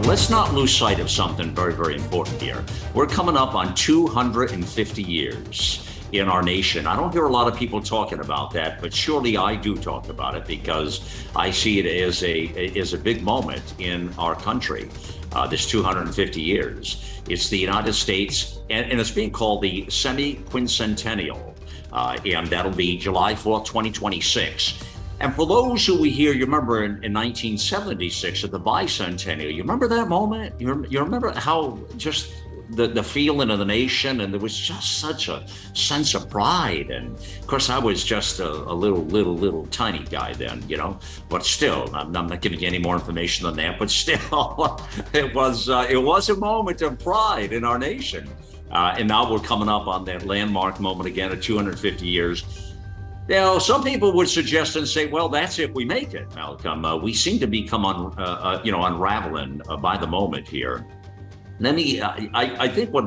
Now, let's not lose sight of something very, very important here. We're coming up on 250 years in our nation. I don't hear a lot of people talking about that, but surely I do talk about it because I see it as a as a big moment in our country. Uh, this 250 years. It's the United States, and, and it's being called the semi-quincentennial, uh, and that'll be July 4th, 2026. And for those who we hear, you remember in, in 1976 at the bicentennial, you remember that moment? You, you remember how just the, the feeling of the nation, and there was just such a sense of pride. And of course, I was just a, a little, little, little tiny guy then, you know. But still, I'm, I'm, not giving you any more information than that. But still, it was uh, it was a moment of pride in our nation. Uh, and now we're coming up on that landmark moment again of 250 years now, some people would suggest and say, "Well, that's if we make it, Malcolm." Uh, we seem to become, un, uh, uh, you know, unraveling uh, by the moment here. Let me. I, I think what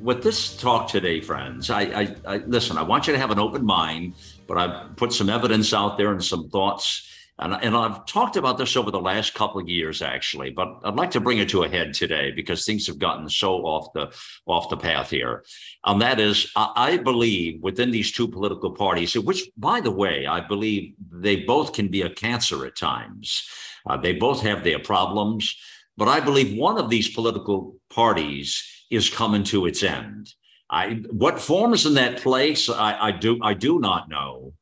what this talk today, friends. I, I, I listen. I want you to have an open mind, but I've put some evidence out there and some thoughts and, and I've talked about this over the last couple of years, actually, but I'd like to bring it to a head today because things have gotten so off the off the path here. And that is, I, I believe within these two political parties, which, by the way, I believe they both can be a cancer at times. Uh, they both have their problems, but I believe one of these political parties is coming to its end. I, what forms in that place, I, I do I do not know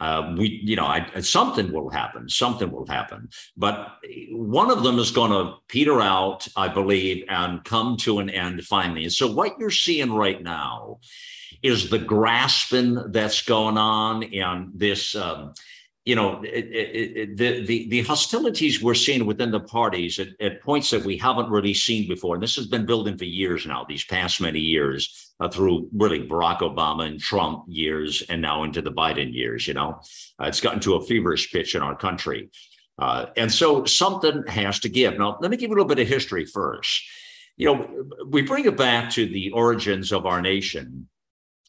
uh, we, you know, I, something will happen. Something will happen. But one of them is going to peter out, I believe, and come to an end finally. So, what you're seeing right now is the grasping that's going on and this. Um, you know, it, it, it, the, the, the hostilities we're seeing within the parties at, at, points that we haven't really seen before. And this has been building for years now, these past many years, uh, through really Barack Obama and Trump years, and now into the Biden years. You know, uh, it's gotten to a feverish pitch in our country. Uh, and so something has to give. Now, let me give you a little bit of history first. You know, we bring it back to the origins of our nation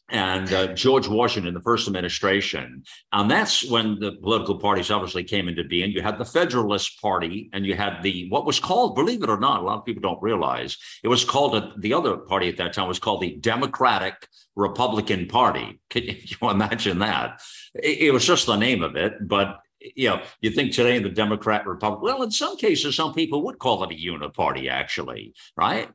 and uh, George Washington, the first administration. And that's when the political parties obviously came into being. You had the Federalist Party, and you had the what was called, believe it or not, a lot of people don't realize it was called a, the other party at that time was called the Democratic Republican Party. Can you imagine that? It, it was just the name of it, but you know, you think today the Democrat Republic, well, in some cases, some people would call it a uniparty, actually, right?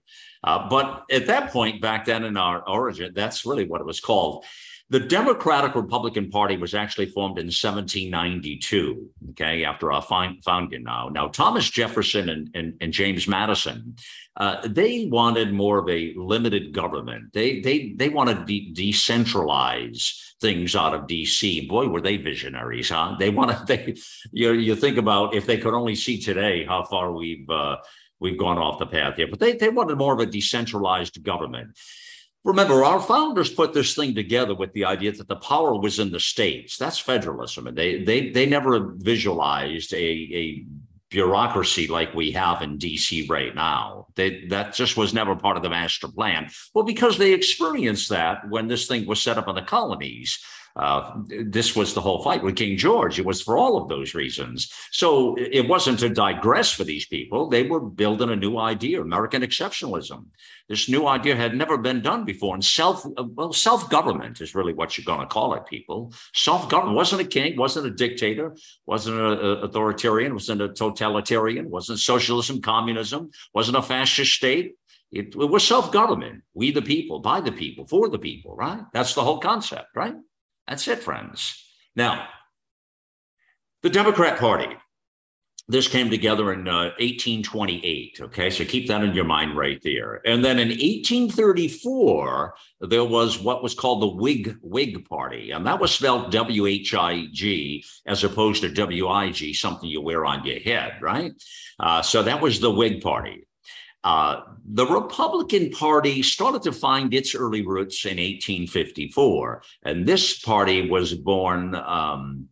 Uh, but at that point, back then in our origin, that's really what it was called. The Democratic Republican Party was actually formed in 1792, okay, after our founding now. Now, Thomas Jefferson and, and, and James Madison, uh, they wanted more of a limited government. They, they, they wanted to de- decentralize things out of DC. Boy, were they visionaries, huh? They wanted, they, you, you think about if they could only see today how far we've, uh, we've gone off the path here. But they, they wanted more of a decentralized government. Remember, our founders put this thing together with the idea that the power was in the states. That's federalism. And they they they never visualized a, a bureaucracy like we have in DC right now. They, that just was never part of the master plan. Well, because they experienced that when this thing was set up in the colonies. Uh, this was the whole fight with King George. It was for all of those reasons. So it wasn't to digress for these people. They were building a new idea, American exceptionalism. This new idea had never been done before. And self, well, self government is really what you're going to call it, people. Self government wasn't a king, wasn't a dictator, wasn't an authoritarian, wasn't a totalitarian, wasn't socialism, communism, wasn't a fascist state. It, it was self government. We the people, by the people, for the people, right? That's the whole concept, right? That's it, friends. Now, the Democrat Party, this came together in uh, 1828. Okay, so keep that in your mind right there. And then in 1834, there was what was called the Whig Whig Party, and that was spelled W H I G as opposed to W I G, something you wear on your head, right? Uh, so that was the Whig Party. Uh, the Republican Party started to find its early roots in 1854, and this party was born um,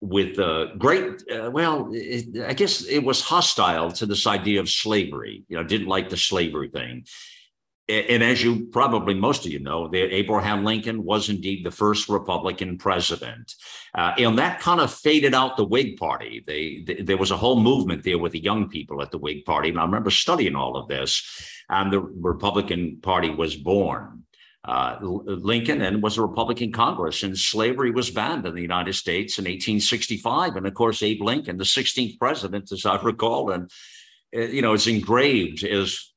with a great, uh, well, it, I guess it was hostile to this idea of slavery. You know, didn't like the slavery thing and as you probably most of you know, that Abraham Lincoln was indeed the first Republican president, uh, and that kind of faded out the Whig Party. They, they, there was a whole movement there with the young people at the Whig Party, and I remember studying all of this. And the Republican Party was born. Uh, Lincoln and was a Republican Congress, and slavery was banned in the United States in 1865. And of course, Abe Lincoln, the 16th president, as I recall, and uh, you know, it's engraved as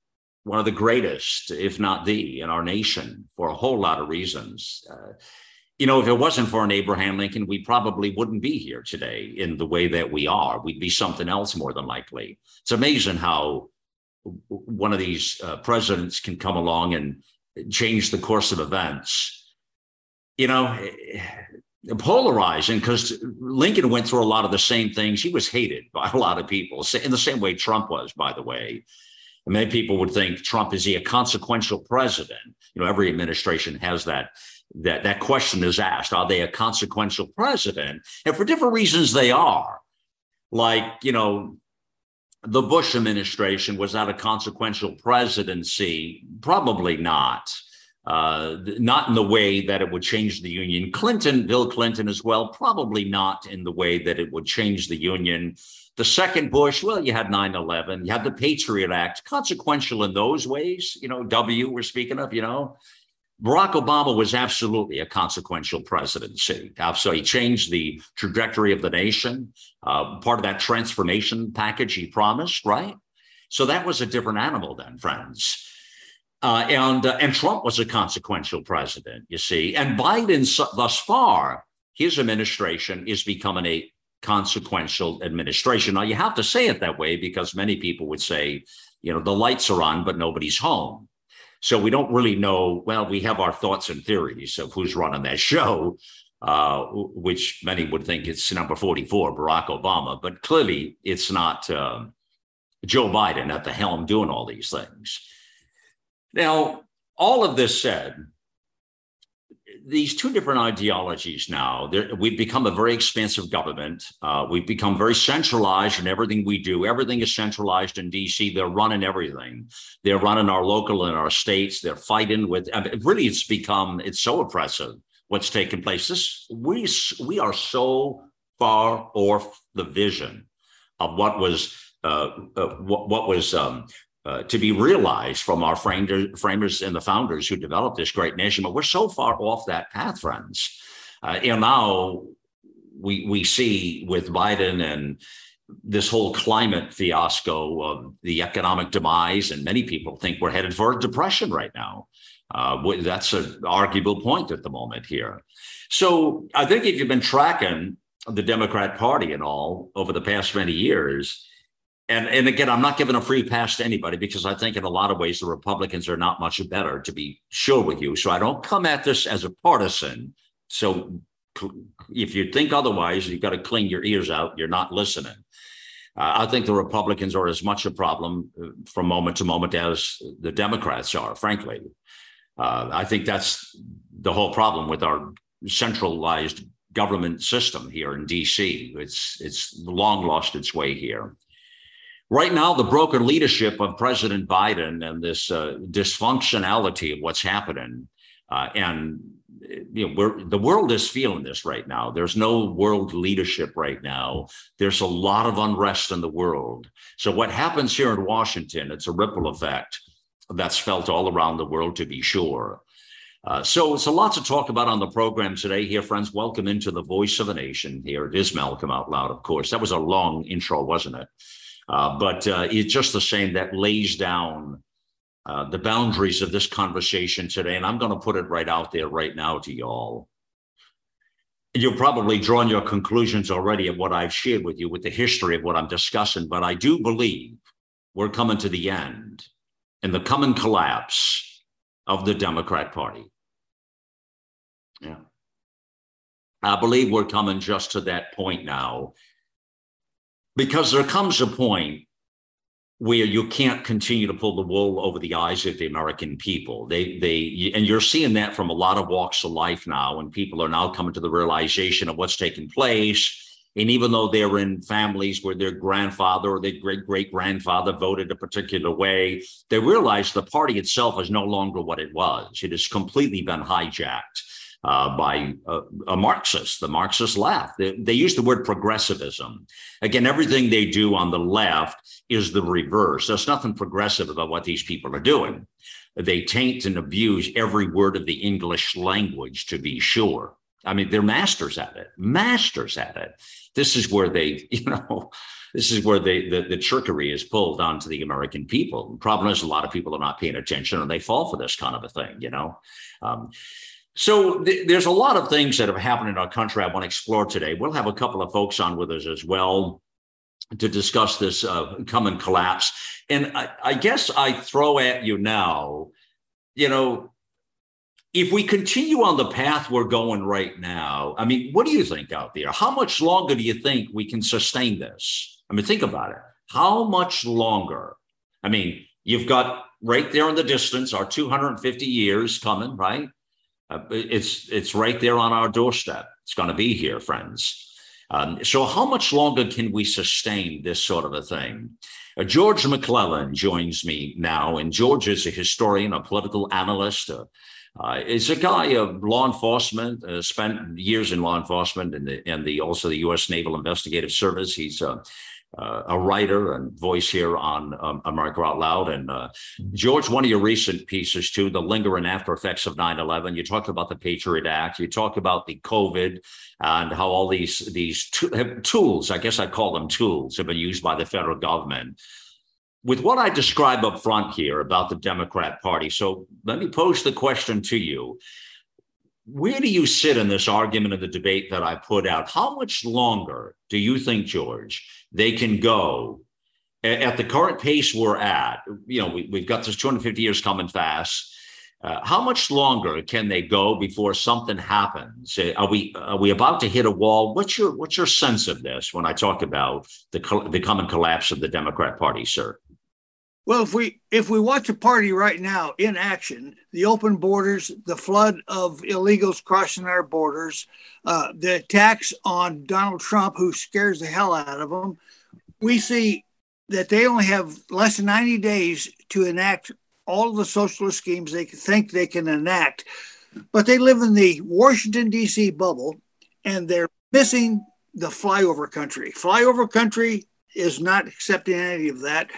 one of the greatest, if not the, in our nation for a whole lot of reasons. Uh, you know, if it wasn't for an Abraham Lincoln, we probably wouldn't be here today in the way that we are. We'd be something else more than likely. It's amazing how one of these uh, presidents can come along and change the course of events. You know, eh, polarizing because Lincoln went through a lot of the same things. He was hated by a lot of people, in the same way Trump was, by the way. Many people would think Trump is he a consequential president? You know, every administration has that that that question is asked: Are they a consequential president? And for different reasons, they are. Like you know, the Bush administration was that a consequential presidency? Probably not. Uh, not in the way that it would change the union. Clinton, Bill Clinton as well, probably not in the way that it would change the union. The second Bush, well, you had 9 11, you had the Patriot Act, consequential in those ways. You know, W, we're speaking of, you know. Barack Obama was absolutely a consequential presidency. So he changed the trajectory of the nation, uh, part of that transformation package he promised, right? So that was a different animal then, friends. Uh, and uh, and Trump was a consequential president, you see. And Biden, thus far, his administration is becoming a consequential administration. Now, you have to say it that way because many people would say, you know, the lights are on, but nobody's home. So we don't really know. Well, we have our thoughts and theories of who's running that show, uh, which many would think it's number 44, Barack Obama, but clearly it's not uh, Joe Biden at the helm doing all these things. Now, all of this said, these two different ideologies now, we've become a very expansive government. Uh, we've become very centralized in everything we do. Everything is centralized in DC. They're running everything. They're running our local and our states. They're fighting with, I mean, really, it's become, it's so oppressive what's taking place. This, we, we are so far off the vision of what was uh, uh, what, what, was um, uh, to be realized from our framers and the founders who developed this great nation. But we're so far off that path, friends. Uh, and now we we see with Biden and this whole climate fiasco of the economic demise, and many people think we're headed for a depression right now. Uh, that's an arguable point at the moment here. So I think if you've been tracking the Democrat Party and all over the past many years, and and again, I'm not giving a free pass to anybody because I think in a lot of ways the Republicans are not much better, to be sure with you. So I don't come at this as a partisan. So if you think otherwise, you've got to clean your ears out. You're not listening. Uh, I think the Republicans are as much a problem uh, from moment to moment as the Democrats are, frankly. Uh, I think that's the whole problem with our centralized government system here in DC. It's it's long lost its way here. Right now, the broken leadership of President Biden and this uh, dysfunctionality of what's happening, uh, and you know, the world is feeling this right now. There's no world leadership right now. There's a lot of unrest in the world. So what happens here in Washington, it's a ripple effect that's felt all around the world, to be sure. Uh, so it's a lot to talk about on the program today here, friends. Welcome into the voice of a nation here. It is Malcolm Out Loud, of course. That was a long intro, wasn't it? Uh, but uh, it's just the same that lays down uh, the boundaries of this conversation today. And I'm going to put it right out there right now to y'all. You've probably drawn your conclusions already of what I've shared with you with the history of what I'm discussing. But I do believe we're coming to the end and the coming collapse of the Democrat Party. Yeah. I believe we're coming just to that point now because there comes a point where you can't continue to pull the wool over the eyes of the American people. They they and you're seeing that from a lot of walks of life now, and people are now coming to the realization of what's taking place. And even though they're in families where their grandfather or their great great grandfather voted a particular way, they realize the party itself is no longer what it was. It has completely been hijacked uh, by a, a, Marxist, the Marxist left. They, they, use the word progressivism. Again, everything they do on the left is the reverse. There's nothing progressive about what these people are doing. They taint and abuse every word of the English language, to be sure. I mean, they're masters at it, masters at it. This is where they, you know, this is where they, the, the trickery is pulled onto the American people. The problem is a lot of people are not paying attention and they fall for this kind of a thing, you know. Um, so th- there's a lot of things that have happened in our country I want to explore today. We'll have a couple of folks on with us as well to discuss this uh, coming collapse. And I, I guess I throw at you now, you know, if we continue on the path we're going right now, I mean, what do you think out there? How much longer do you think we can sustain this? I mean, think about it. How much longer? I mean, you've got right there in the distance our 250 years coming, right? Uh, it's it's right there on our doorstep. It's going to be here, friends. Um, so, how much longer can we sustain this sort of a thing? Uh, George McClellan joins me now, and George is a historian, a political analyst. Uh, uh, is a guy of law enforcement, uh, spent years in law enforcement and the, and the also the U.S. Naval Investigative Service. He's uh, uh, a writer and voice here on um, America Out Loud. And uh, George, one of your recent pieces too, the lingering after effects of 9/11. You talked about the Patriot Act. You talked about the COVID and how all these these tools, I guess I call them tools, have been used by the federal government. With what I describe up front here about the Democrat Party, so let me pose the question to you where do you sit in this argument of the debate that I put out? How much longer do you think, George, they can go at the current pace we're at? You know, we, have got this 250 years coming fast. Uh, how much longer can they go before something happens? Uh, are we are we about to hit a wall? What's your what's your sense of this when I talk about the the coming collapse of the Democrat Party, sir? Well, if we if we watch a party right now in action, the open borders, the flood of illegals crossing our borders, uh, the attacks on Donald Trump, who scares the hell out of them, we see that they only have less than 90 days to enact all the socialist schemes they think they can enact. But they live in the Washington, D.C. bubble, and they're missing the flyover country. Flyover country is not accepting any of that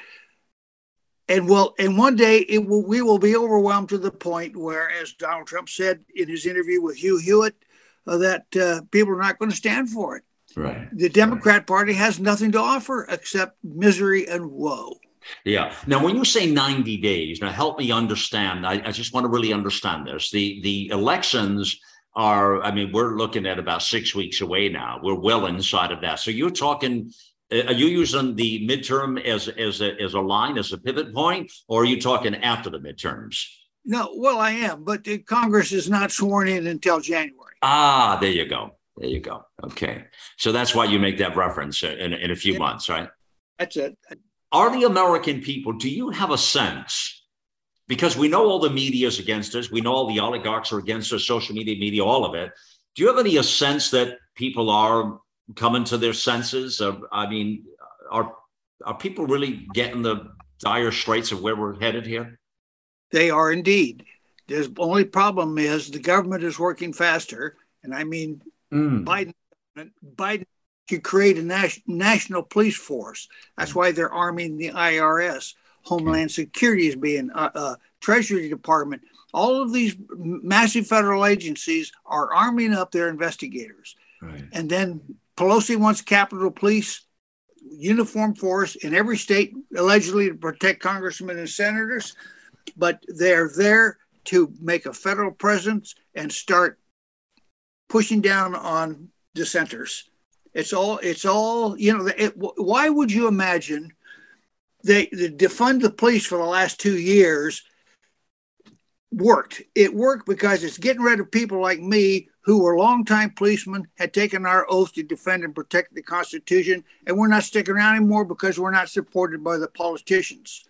and will and one day it will we will be overwhelmed to the point where as donald trump said in his interview with hugh hewitt uh, that uh, people are not going to stand for it right the democrat right. party has nothing to offer except misery and woe yeah. Now, when you say 90 days, now help me understand. I, I just want to really understand this. The the elections are, I mean, we're looking at about six weeks away now. We're well inside of that. So you're talking are you using the midterm as as a, as a line as a pivot point, or are you talking after the midterms? No, well, I am, but the Congress is not sworn in until January. Ah, there you go. There you go. Okay, so that's why you make that reference in, in a few yeah. months, right? That's it. Are the American people? Do you have a sense? Because we know all the media is against us. We know all the oligarchs are against us. Social media, media, all of it. Do you have any a sense that people are coming to their senses? I mean, are are people really getting the dire straits of where we're headed here? They are indeed. The only problem is the government is working faster, and I mean mm. Biden. Biden could create a nas- national police force. That's why they're arming the IRS. Homeland Security is being uh, uh, Treasury Department. All of these massive federal agencies are arming up their investigators. Right. And then Pelosi wants Capitol Police uniform force in every state, allegedly to protect congressmen and senators, but they're there to make a federal presence and start pushing down on dissenters. It's all. It's all. You know. It, why would you imagine they, they defund the police for the last two years? Worked. It worked because it's getting rid of people like me who were longtime policemen, had taken our oath to defend and protect the Constitution, and we're not sticking around anymore because we're not supported by the politicians.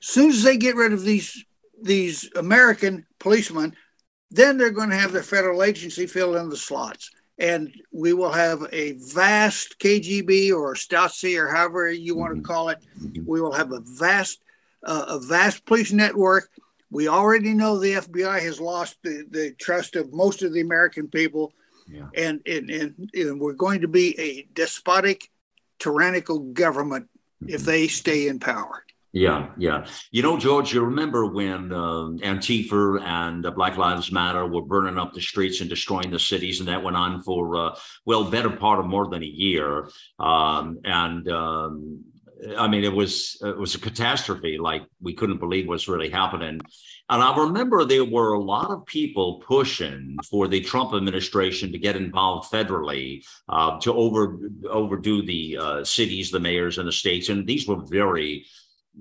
As soon as they get rid of these these American policemen, then they're going to have the federal agency fill in the slots. And we will have a vast KGB or Stasi or however you want to mm-hmm. call it. Mm-hmm. We will have a vast, uh, a vast police network. We already know the FBI has lost the, the trust of most of the American people. Yeah. And, and, and, and we're going to be a despotic, tyrannical government if mm-hmm. they stay in power. Yeah, yeah. You know, George, you remember when uh, Antifa and uh, Black Lives Matter were burning up the streets and destroying the cities, and that went on for uh, well, better part of more than a year. Um, and um, I mean, it was it was a catastrophe. Like we couldn't believe what's really happening. And I remember there were a lot of people pushing for the Trump administration to get involved federally uh, to over overdo the uh, cities, the mayors, and the states. And these were very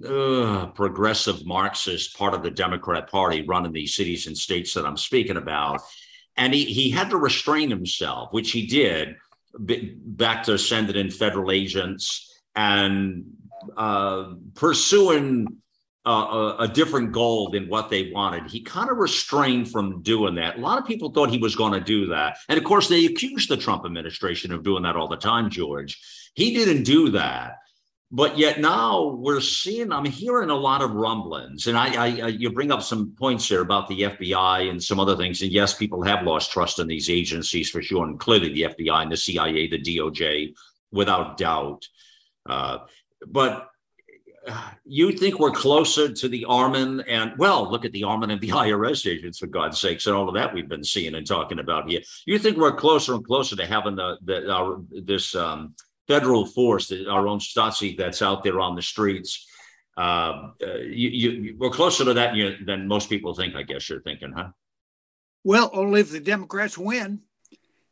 uh, progressive Marxist part of the Democrat Party running these cities and states that I'm speaking about. And he, he had to restrain himself, which he did, back to sending in federal agents and uh, pursuing uh, a, a, different goal than what they wanted. He kind of restrained from doing that. A lot of people thought he was going to do that. And of course, they accused the Trump administration of doing that all the time, George. He didn't do that but yet now we're seeing i'm hearing a lot of rumblings and I, I, I, you bring up some points here about the fbi and some other things and yes people have lost trust in these agencies for sure including the fbi and the cia the doj without doubt uh, but uh, you think we're closer to the armin and well look at the armin and the irs agents for god's sakes and all of that we've been seeing and talking about here you think we're closer and closer to having the, the our, this um, federal force, our own Stasi that's out there on the streets. Uh, you, you, we're closer to that than most people think, I guess you're thinking, huh? Well, only if the Democrats win.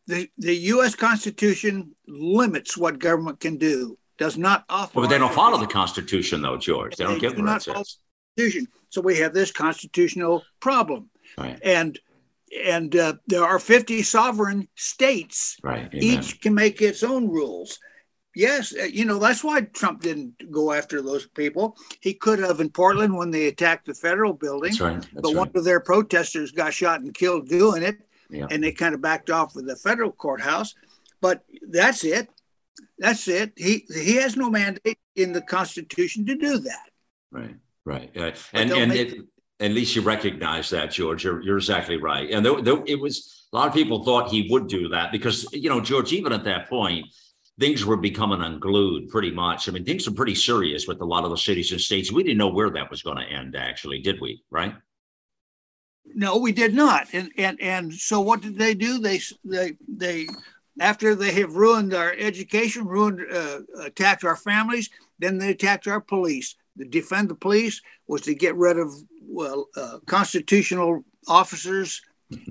The, the U.S. Constitution limits what government can do, does not authorize. Well, but they don't follow the Constitution, though, George. They don't give do not follow the Constitution. So we have this constitutional problem. Right. And and uh, there are 50 sovereign states. Right. Amen. Each can make its own rules. Yes, uh, you know that's why Trump didn't go after those people. He could have in Portland when they attacked the federal building, that's right, that's but right. one of their protesters got shot and killed doing it, yeah. and they kind of backed off with the federal courthouse. But that's it. That's it. He he has no mandate in the Constitution to do that. Right, right, uh, and and make- it, at least you recognize that, George. You're you're exactly right. And there, there, it was a lot of people thought he would do that because you know George, even at that point things were becoming unglued pretty much. I mean, things were pretty serious with a lot of the cities and states. We didn't know where that was going to end, actually, did we? Right? No, we did not. And and and so what did they do? They they they after they have ruined our education, ruined uh, attacked our families, then they attacked our police. To defend the police was to get rid of well uh, constitutional officers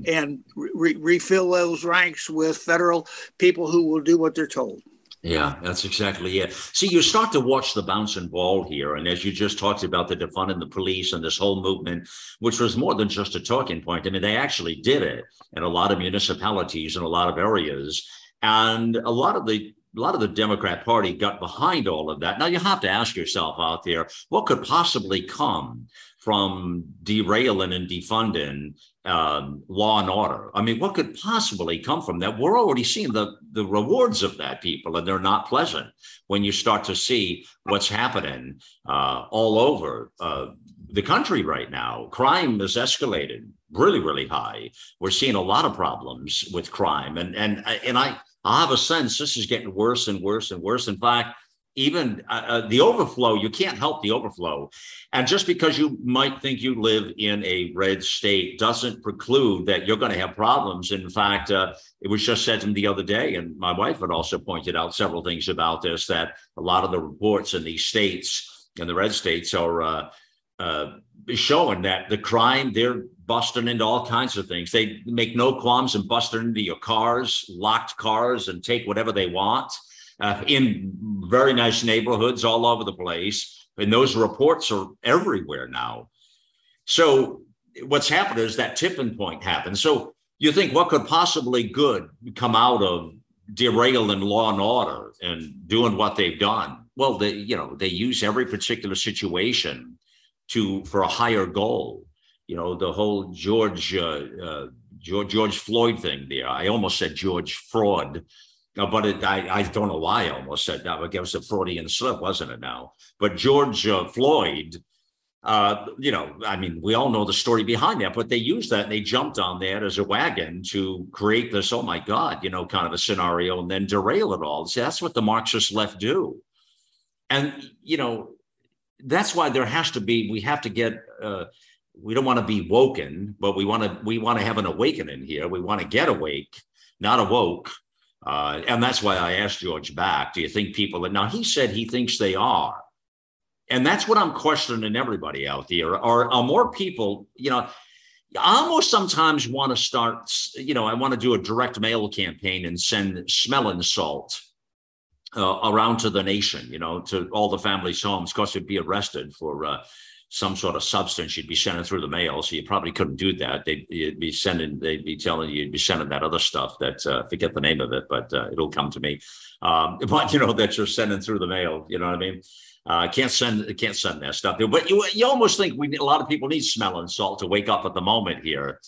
and re- refill those ranks with federal people who will do what they're told. Yeah, that's exactly it. See, you start to watch the bouncing ball here. And as you just talked about the defunding the police and this whole movement, which was more than just a talking point. I mean, they actually did it in a lot of municipalities in a lot of areas. And a lot of the a lot of the Democrat Party got behind all of that. Now you have to ask yourself out there, what could possibly come from derailing and defunding um, law and order. I mean, what could possibly come from that? We're already seeing the, the rewards of that, people, and they're not pleasant when you start to see what's happening uh, all over uh, the country right now. Crime has escalated really, really high. We're seeing a lot of problems with crime, and and and I I have a sense this is getting worse and worse and worse. In fact, even uh, uh, the overflow, you can't help the overflow. And just because you might think you live in a red state doesn't preclude that you're going to have problems. In fact, uh, it was just said to me the other day, and my wife had also pointed out several things about this that a lot of the reports in these states, in the red states, are uh, uh, showing that the crime, they're busting into all kinds of things. They make no qualms in busting into your cars, locked cars, and take whatever they want uh, in very nice neighborhoods all over the place. And those reports are everywhere now. So what's happened is that tipping point happened. So you think what could possibly good come out of derailing law and order and doing what they've done? Well, they, you know, they use every particular situation to for a higher goal. You know, the whole George uh, uh, George, George Floyd thing there. I almost said George Fraud, but it, I, I don't know why I almost said that. I guess a Freudian slip, wasn't it now? But George uh, Floyd, uh, you know, I mean, we all know the story behind that, but they used that and they jumped on that as a wagon to create this, oh my God, you know, kind of a scenario and then derail it all. That's what the Marxist left do. And, you know, that's why there has to be, we have to get, uh, we don't want to be woken, but we want to we want to have an awakening here. We want to get awake, not awoke. Uh, and that's why I asked George back. Do you think people that now he said he thinks they are, and that's what I'm questioning everybody out there. Are, are more people? You know, I almost sometimes want to start. You know, I want to do a direct mail campaign and send smelling salt uh, around to the nation. You know, to all the families' homes, because they'd be arrested for. Uh, some sort of substance you'd be sending through the mail. So you probably couldn't do that. They'd be sending, they'd be telling you, you'd be sending that other stuff that uh, forget the name of it, but uh, it'll come to me. Um, but you know that you're sending through the mail. You know what I mean? Uh, can't send can't send that stuff. But you you almost think we a lot of people need smelling salt to wake up at the moment here.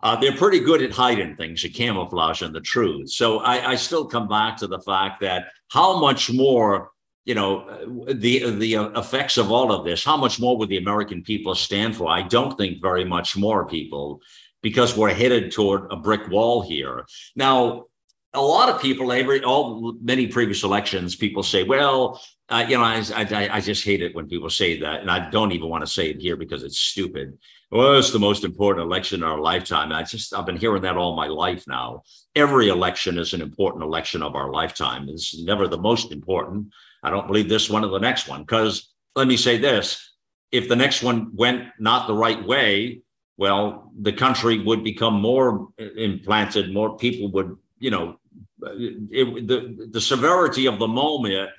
Uh, they're pretty good at hiding things, at camouflaging the truth. So I, I still come back to the fact that how much more you know the the effects of all of this. How much more would the american people stand for? I don't think very much more people because we're headed toward a brick wall here. Now a lot of people every all many previous elections people say well uh, you know I, I, I just hate it when people say that and i don't even want to say it here because it's stupid. Well it's the most important election in our lifetime. I just i've been hearing that all my life now. Every election is an important election of our lifetime. It's never the most important I don't believe this one or the next one. Because let me say this if the next one went not the right way, well, the country would become more implanted, more people would, you know, it, the, the severity of the moment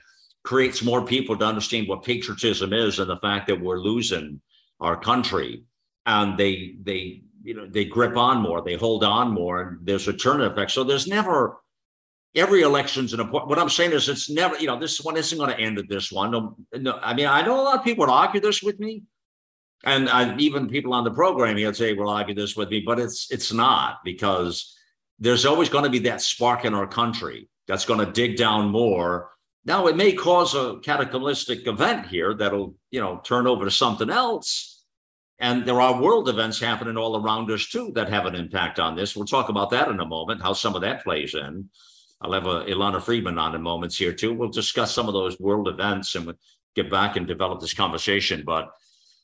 creates more people to understand what patriotism is and the fact that we're losing our country. And they, they, you know, they grip on more, they hold on more, and there's a turn effect. So there's never, every election's an important. What I'm saying is, it's never, you know, this one isn't going to end at this one. No, no, I mean, I know a lot of people would argue this with me, and I, even people on the program here say will argue this with me, but it's it's not because there's always going to be that spark in our country that's going to dig down more. Now, it may cause a cataclysmic event here that'll, you know, turn over to something else. And there are world events happening all around us too that have an impact on this. We'll talk about that in a moment, how some of that plays in. I'll have uh, Ilana Freedman on in moments here too. We'll discuss some of those world events and we'll get back and develop this conversation. But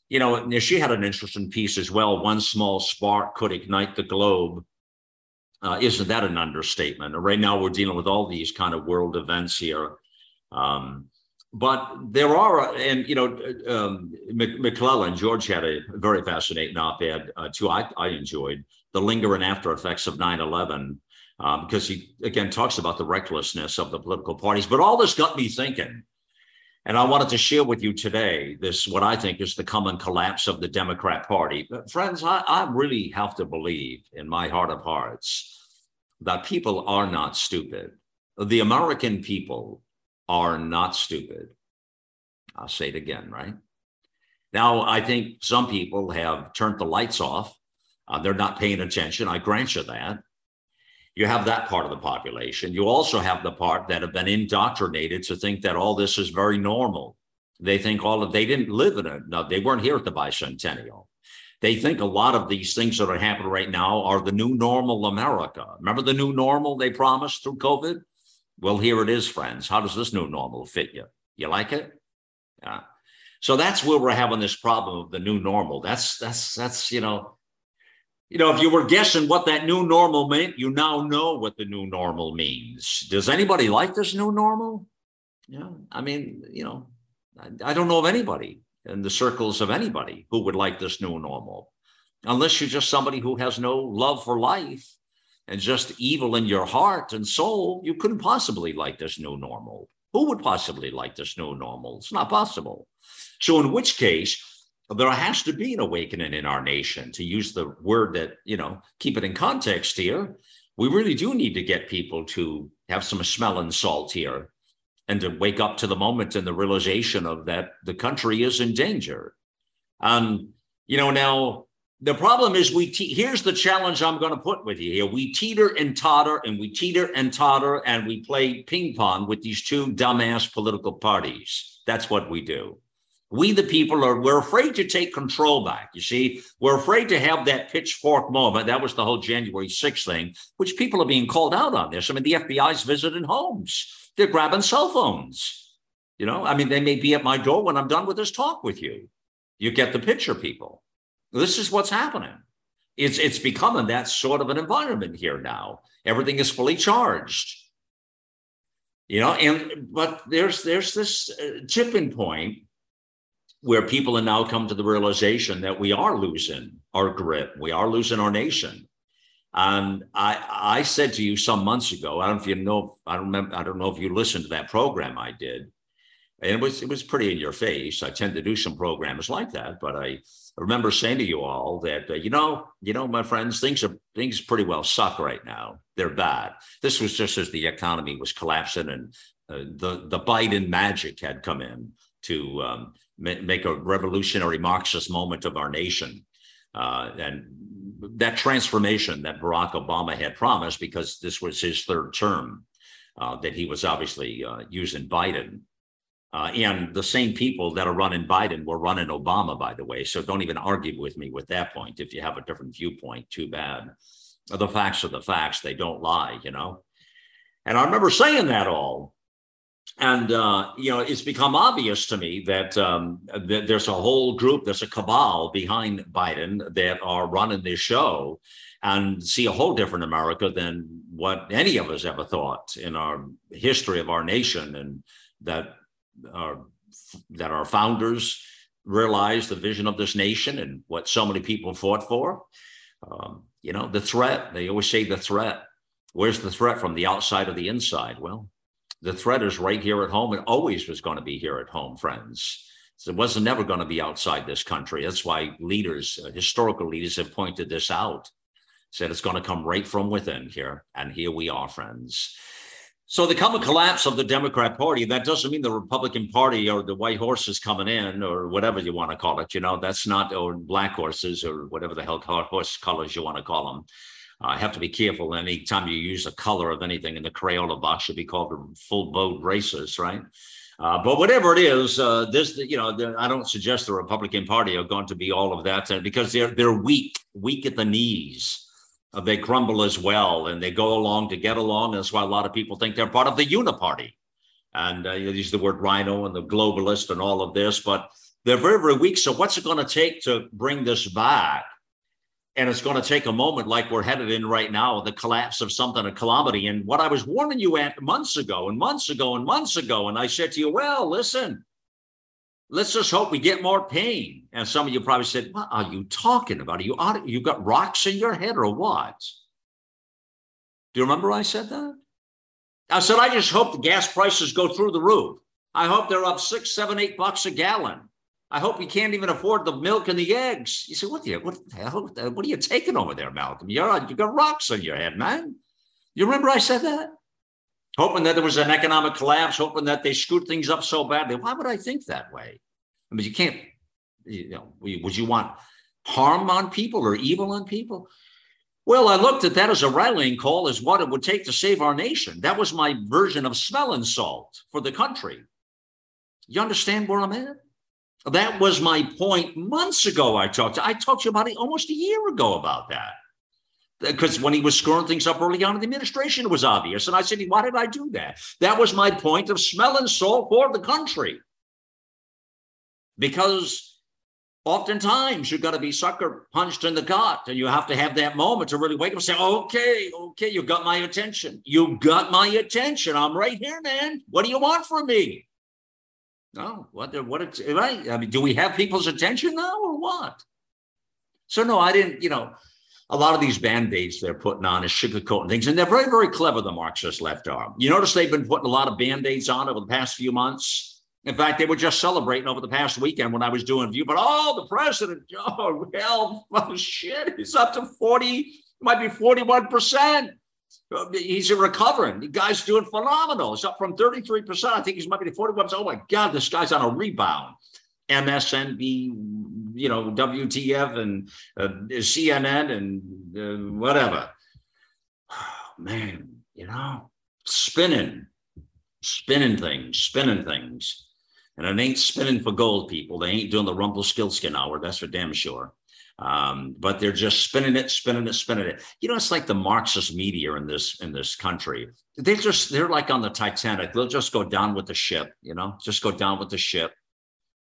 you know, she had an interesting piece as well. One small spark could ignite the globe. Uh, isn't that an understatement? Right now, we're dealing with all these kind of world events here. Um, but there are, and you know, um, McClellan, George had a very fascinating op-ed uh, too. I, I enjoyed the lingering after effects of 9 11 um, because he again talks about the recklessness of the political parties. But all this got me thinking, and I wanted to share with you today this what I think is the common collapse of the Democrat Party. But friends, I, I really have to believe in my heart of hearts that people are not stupid. The American people are not stupid. I'll say it again, right? Now, I think some people have turned the lights off. Uh, they're not paying attention. I grant you that. You have that part of the population. You also have the part that have been indoctrinated to think that all this is very normal. They think all of they didn't live in it. No, they weren't here at the bicentennial. They think a lot of these things that are happening right now are the new normal America. Remember the new normal they promised through COVID? Well, here it is, friends. How does this new normal fit you? You like it? Yeah. So that's where we're having this problem of the new normal. That's that's that's you know you know, if you were guessing what that new normal meant, you now know what the new normal means. Does anybody like this new normal? Yeah, I mean, you know, I, I don't know of anybody in the circles of anybody who would like this new normal, unless you're just somebody who has no love for life and just evil in your heart and soul. You couldn't possibly like this new normal. Who would possibly like this new normal? It's not possible. So, in which case, there has to be an awakening in our nation to use the word that, you know, keep it in context here. We really do need to get people to have some smelling salt here and to wake up to the moment and the realization of that the country is in danger. And, you know, now the problem is we te- here's the challenge I'm going to put with you here. We teeter and totter and we teeter and totter and we play ping pong with these two dumbass political parties. That's what we do. We, the people, are we're afraid to take control back. You see, we're afraid to have that pitchfork moment. That was the whole January 6th thing, which people are being called out on this. I mean, the FBI's visiting homes, they're grabbing cell phones. You know, I mean, they may be at my door when I'm done with this talk with you. You get the picture, people. This is what's happening. It's it's becoming that sort of an environment here now. Everything is fully charged. You know, and but there's there's this uh, tipping point where people have now come to the realization that we are losing our grip, we are losing our nation. And I I said to you some months ago, I don't know if you know, I don't remember, I don't know if you listened to that program I did. And it was it was pretty in your face. I tend to do some programs like that, but I remember saying to you all that uh, you know, you know, my friends, things are things pretty well suck right now. They're bad. This was just as the economy was collapsing and uh, the the Biden magic had come in to um, make a revolutionary Marxist moment of our nation. Uh, and that transformation that Barack Obama had promised, because this was his third term, uh, that he was obviously uh, using Biden. Uh, and the same people that are running Biden were running Obama, by the way. So don't even argue with me with that point. If you have a different viewpoint, too bad. The facts are the facts, they don't lie, you know? And I remember saying that all and uh, you know it's become obvious to me that, um, that there's a whole group there's a cabal behind biden that are running this show and see a whole different america than what any of us ever thought in our history of our nation and that our that our founders realized the vision of this nation and what so many people fought for. Um, you know the threat they always say the threat. Where's the threat from the outside or the inside? Well the threat is right here at home. It always was going to be here at home, friends. So it wasn't never going to be outside this country. That's why leaders, uh, historical leaders, have pointed this out. Said it's going to come right from within here, and here we are, friends. So the coming collapse of the Democrat Party, that doesn't mean the Republican Party or the white horses coming in or whatever you want to call it. You know, that's not, or black horses or whatever the hell horse colors you want to call them. I have to be careful anytime you use a color of anything in the Crayola box should be called a full boat races, right? Uh, but whatever it is, uh, this you know, I don't suggest the Republican Party are going to be all of that uh, because they're they're weak, weak at the knees. Uh, they crumble as well, and they go along to get along. That's why a lot of people think they're part of the Uniparty, and uh, you use the word RINO and the globalist and all of this, but they're very very weak. So what's it going to take to bring this back? And it's going to take a moment like we're headed in right now the collapse of something a calamity. And what i was warning you at months ago and months ago and months ago and i said to you well listen let's just hope we get more pain. And some of you probably said what are you talking about? Are you out you got rocks in your head or what? Do you remember i said that? I said i just hope the gas prices go through the roof. I hope they're up six seven eight bucks a gallon I hope you can't even afford the milk and the eggs. You say, what, what the hell? What are you taking over there, Malcolm? You're, you got rocks on your head, man. You remember I said that? Hoping that there was an economic collapse, hoping that they screwed things up so badly. Why would I think that way? I mean, you can't, you know, would you want harm on people or evil on people? Well, I looked at that as a rallying call as what it would take to save our nation. That was my version of smelling salt for the country. You understand where I'm at? That was my point months ago. I talked to, I talked to you about it almost a year ago about that. Because when he was screwing things up early on in the administration, it was obvious. And I said, why did I do that? That was my point of smelling salt for the country. Because oftentimes you've got to be sucker punched in the gut and you have to have that moment to really wake up and say, okay, okay, you got my attention. You got my attention. I'm right here, man. What do you want from me? No, what what it's right? I mean, do we have people's attention now or what? So no, I didn't. You know, a lot of these band-aids they're putting on is sugarcoating things, and they're very very clever. The Marxist left arm. You notice they've been putting a lot of band-aids on over the past few months. In fact, they were just celebrating over the past weekend when I was doing view, but oh, the president, oh, well, oh, shit, he's up to 40, might be 41%. He's recovering. The guy's doing phenomenal. He's up from 33%. I think he's might be 41. Oh my God, this guy's on a rebound. MSNB, you know, WTF and uh, CNN and uh, whatever. Oh, man, you know, spinning, spinning things, spinning things. And it ain't spinning for gold, people. They ain't doing the Rumble Rumpelstiltskin hour. That's for damn sure. Um, but they're just spinning it, spinning it, spinning it. You know, it's like the Marxist media in this in this country. They just they're like on the Titanic. They'll just go down with the ship. You know, just go down with the ship.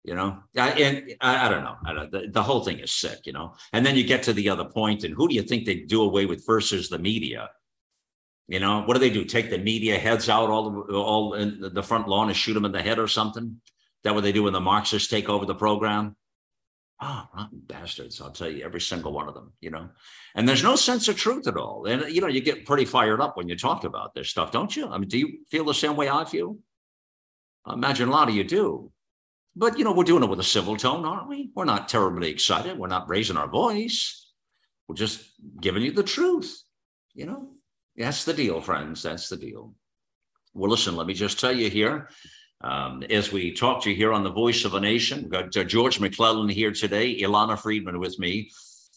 You know, I, and I, I don't know. I don't, the, the whole thing is sick. You know, and then you get to the other point, and who do you think they do away with versus the media? You know, what do they do? Take the media heads out all the, all in the front lawn and shoot them in the head or something? That what they do when the Marxists take over the program? Oh, rotten bastards! I'll tell you, every single one of them. You know, and there's no sense of truth at all. And you know, you get pretty fired up when you talk about this stuff, don't you? I mean, do you feel the same way I feel? I imagine a lot of you do. But you know, we're doing it with a civil tone, aren't we? We're not terribly excited. We're not raising our voice. We're just giving you the truth. You know, that's the deal, friends. That's the deal. Well, listen, let me just tell you here um, as we talk to you here on the Voice of a Nation, we've got uh, George McClellan here today, Ilana Freedman with me,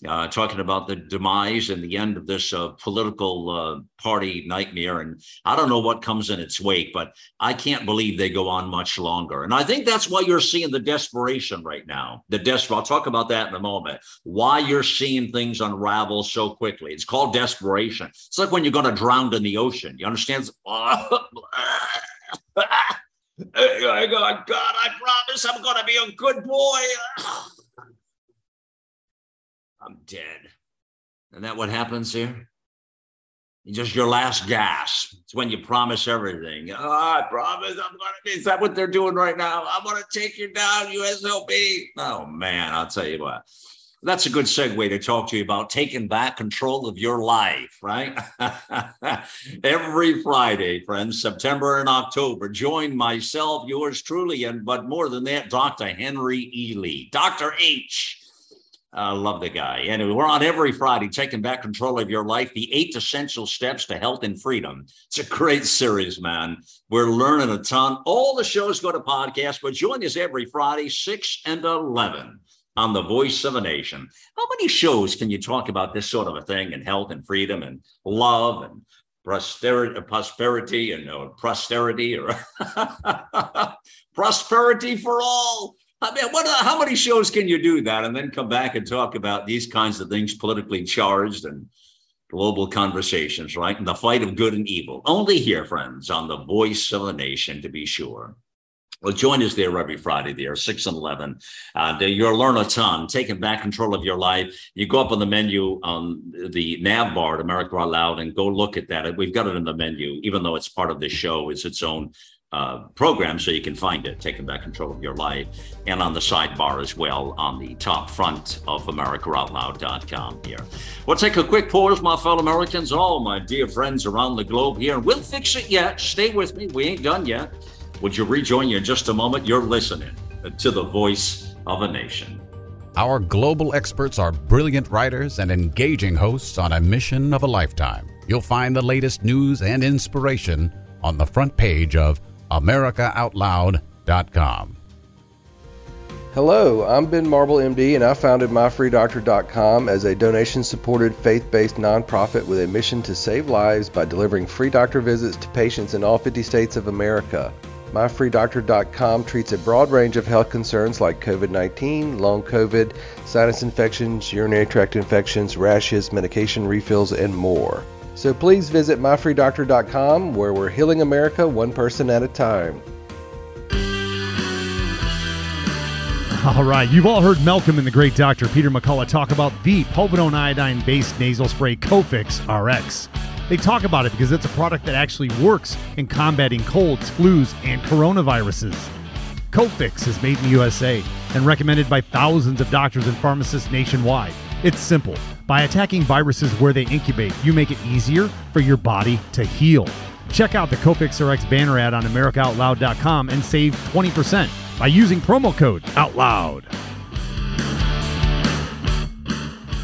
uh, talking about the demise and the end of this uh, political uh, party nightmare. And I don't know what comes in its wake, but I can't believe they go on much longer. And I think that's why you're seeing the desperation right now. The desperate. I'll talk about that in a moment. Why you're seeing things unravel so quickly. It's called desperation. It's like when you're going to drown in the ocean. You understand? Oh God, God, I promise I'm going to be a good boy. I'm dead. And that what happens here? Just your last gasp. It's when you promise everything. Oh, I promise I'm going to be. Is that what they're doing right now? I'm going to take you down, USOB. Oh, man, I'll tell you what that's a good segue to talk to you about taking back control of your life, right? Every Friday, friends, September and October, join myself, yours truly, and but more than that, Dr. Henry Ealy, Dr. H. I love the guy. Anyway, we're on every Friday, taking back control of your life, the eight essential steps to health and freedom. It's a great series, man. We're learning a ton. All the shows go to podcast, but join us every Friday, 6 and 11 on the voice of a nation. How many shows can you talk about this sort of a thing and health and freedom and love and prosperity, prosperity and uh, prosperity or prosperity for all? I mean, what, how many shows can you do that and then come back and talk about these kinds of things, politically charged and global conversations, right? And the fight of good and evil. Only here, friends, on the voice of a nation, to be sure. Well, join us there every Friday there, 6 and 11. Uh, you'll learn a ton, taking back control of your life. You go up on the menu on the nav bar at America Out Loud and go look at that. We've got it in the menu, even though it's part of the show, it's its own uh, program, so you can find it, taking back control of your life, and on the sidebar as well on the top front of AmericaOutloud.com here. We'll take a quick pause, my fellow Americans, all my dear friends around the globe here, and we'll fix it yet. Stay with me, we ain't done yet. Would you rejoin you in just a moment? You're listening to the voice of a nation. Our global experts are brilliant writers and engaging hosts on a mission of a lifetime. You'll find the latest news and inspiration on the front page of AmericaOutloud.com. Hello, I'm Ben Marble, MD, and I founded MyFreeDoctor.com as a donation supported faith based nonprofit with a mission to save lives by delivering free doctor visits to patients in all 50 states of America. MyFreeDoctor.com treats a broad range of health concerns like COVID 19, long COVID, sinus infections, urinary tract infections, rashes, medication refills, and more. So please visit MyFreeDoctor.com where we're healing America one person at a time. All right, you've all heard Malcolm and the great Dr. Peter McCullough talk about the povidone iodine based nasal spray Cofix RX. They talk about it because it's a product that actually works in combating colds, flus, and coronaviruses. Cofix is made in the USA and recommended by thousands of doctors and pharmacists nationwide. It's simple. By attacking viruses where they incubate, you make it easier for your body to heal. Check out the Cofix RX banner ad on AmericaOutloud.com and save 20% by using promo code OUTLOUD.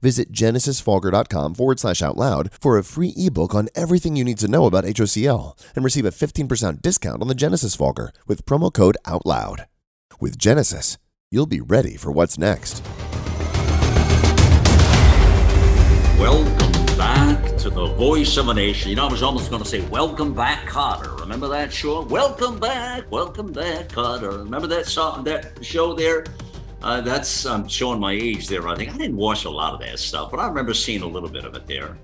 Visit genesisfogger.com forward slash out loud for a free ebook on everything you need to know about HOCl and receive a 15% discount on the Genesis Fogger with promo code OUTLOUD. With Genesis, you'll be ready for what's next. Welcome back to the voice of a nation. You know, I was almost going to say, Welcome back, Kotter. Remember that show? Welcome back, welcome back, Kotter. Remember that song, that show there? Uh, that's I'm showing my age there. I think I didn't watch a lot of that stuff, but I remember seeing a little bit of it there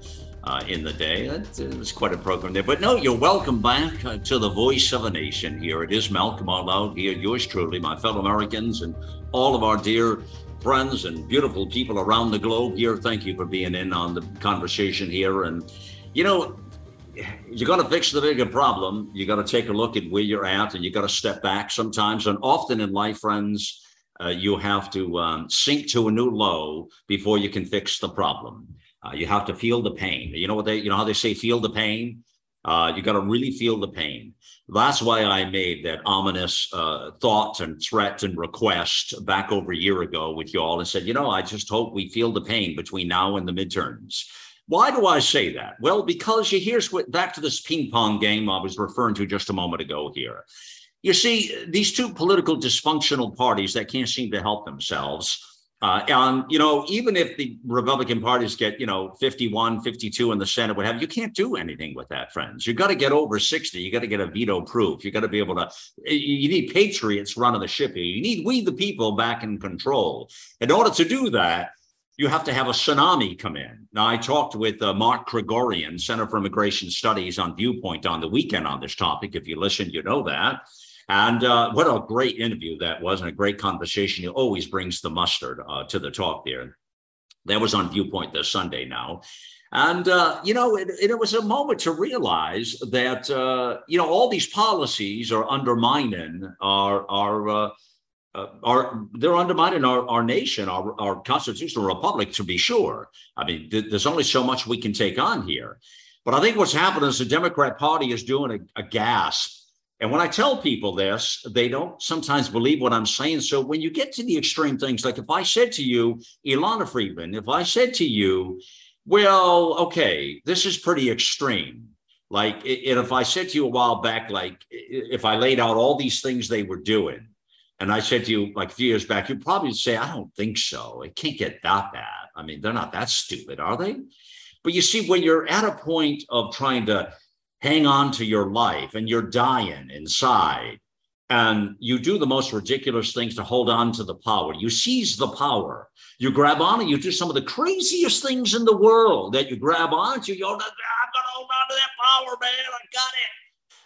uh, in the day. It, it, was quite a program there. But no, you're welcome back uh, to the voice of a nation. Here it is, Malcolm Out here. Yours truly, my fellow Americans, and all of our dear friends and beautiful people around the globe here. Thank you for being in on the conversation here. And you know, you got to fix the bigger problem. You got to take a look at where you're at, and you got to step back sometimes. And often in life, friends uh, you have to um, sink to a new low before you can fix the problem. Uh, you have to feel the pain. You know what they, you know how they say, feel the pain. Uh, you got to really feel the pain. That's why I made that ominous uh, thought and threat and request back over a year ago with you all and said, you know, I just hope we feel the pain between now and the midterms. Why do I say that? Well, because you here's what back to this ping pong game I was referring to just a moment ago here. You see, these two political dysfunctional parties that can't seem to help themselves. Uh, and, you know, even if the Republican parties get, you know, 51, 52 in the Senate, what have you, can't do anything with that, friends. You got to get over 60. You got to get a veto proof. You got to be able to, you need patriots running the ship here. You need we, the people, back in control. In order to do that, you have to have a tsunami come in. Now, I talked with uh, Mark Krikorian, Center for Immigration Studies on Viewpoint on the weekend on this topic. If you listen, you know that. And uh, what a great interview that was, and a great conversation. He always brings the mustard uh, to the talk there. That was on Viewpoint this Sunday now. And, uh, you know, it, it, was a moment to realize that, uh, you know, all these policies are undermining our, our, uh, uh, our they're undermining our, our nation, our, our constitutional republic, to be sure. I mean, th- there's only so much we can take on here. But I think what's happening is the Democrat Party is doing a, a gasp and when I tell people this, they don't sometimes believe what I'm saying. So when you get to the extreme things, like if I said to you, Ilana Freedman, if I said to you, well, okay, this is pretty extreme. Like, and if I said to you a while back, like if I laid out all these things they were doing, and I said to you like a few years back, you'd probably say, I don't think so. It can't get that bad. I mean, they're not that stupid, are they? But you see, when you're at a point of trying to hang on to your life and you're dying inside and you do the most ridiculous things to hold on to the power. You seize the power. You grab on and you do some of the craziest things in the world that you grab onto. You go, ah, I'm going to hold on to that power, man. I got it.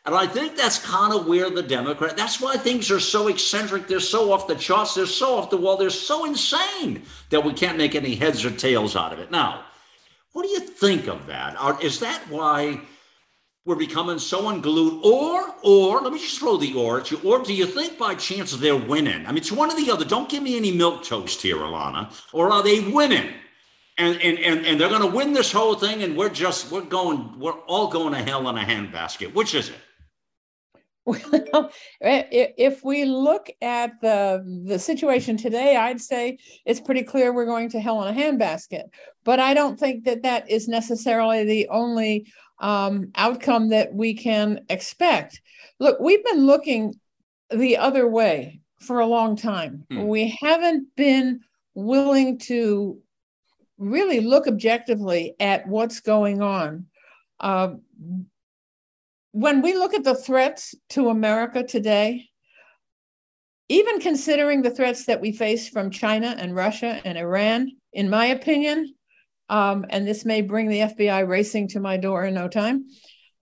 And I think that's kind of where the Democrat, that's why things are so eccentric. They're so off the charts. They're so off the wall. They're so insane that we can't make any heads or tails out of it. Now, what do you think of that? Is that why we're becoming so unglued. Or, or, let me just throw the or at you. Or do you think by chance they're winning? I mean, it's one or the other. Don't give me any milk toast here, Alana. Or are they winning? And and and, and they're going to win this whole thing, and we're just we're going we're all going to hell in a handbasket. Which is it? Well, if we look at the the situation today, I'd say it's pretty clear we're going to hell in a handbasket. But I don't think that that is necessarily the only um, outcome that we can expect. Look, we've been looking the other way for a long time. Hmm. We haven't been willing to really look objectively at what's going on. Uh, when we look at the threats to America today, even considering the threats that we face from China and Russia and Iran, in my opinion, um, and this may bring the FBI racing to my door in no time.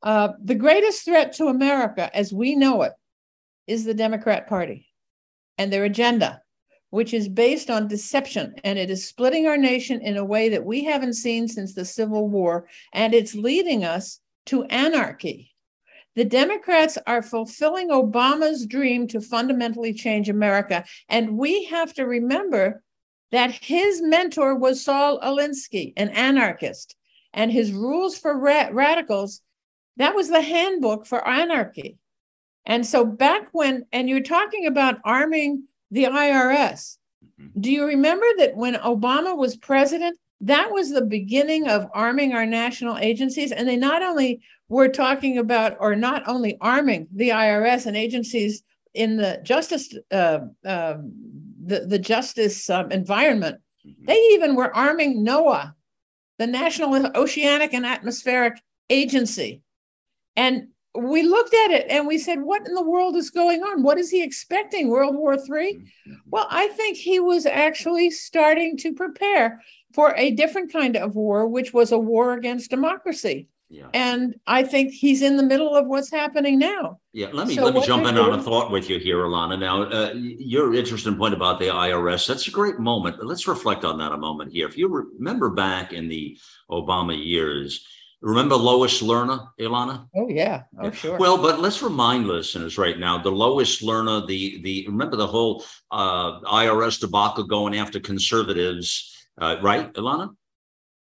Uh, the greatest threat to America, as we know it, is the Democrat Party and their agenda, which is based on deception and it is splitting our nation in a way that we haven't seen since the Civil War. And it's leading us to anarchy. The Democrats are fulfilling Obama's dream to fundamentally change America. And we have to remember that his mentor was Saul Alinsky, an anarchist, and his rules for ra- radicals, that was the handbook for anarchy. And so back when, and you're talking about arming the IRS. Mm-hmm. Do you remember that when Obama was president, that was the beginning of arming our national agencies? And they not only were talking about, or not only arming the IRS and agencies in the justice, uh, uh, the, the justice um, environment, mm-hmm. they even were arming NOAA, the National Oceanic and Atmospheric Agency. And we looked at it and we said, What in the world is going on? What is he expecting? World War III? Mm-hmm. Well, I think he was actually starting to prepare for a different kind of war, which was a war against democracy. Yeah. And I think he's in the middle of what's happening now. Yeah, let me so let me jump in doing, on a thought with you here, Ilana. Now, uh, your interesting point about the IRS, that's a great moment. Let's reflect on that a moment here. If you remember back in the Obama years, Remember Lois Lerner, Ilana? Oh yeah, oh sure. Well, but let's remind listeners right now the Lois Lerner, the the remember the whole uh, IRS debacle going after conservatives, uh, right, Ilana?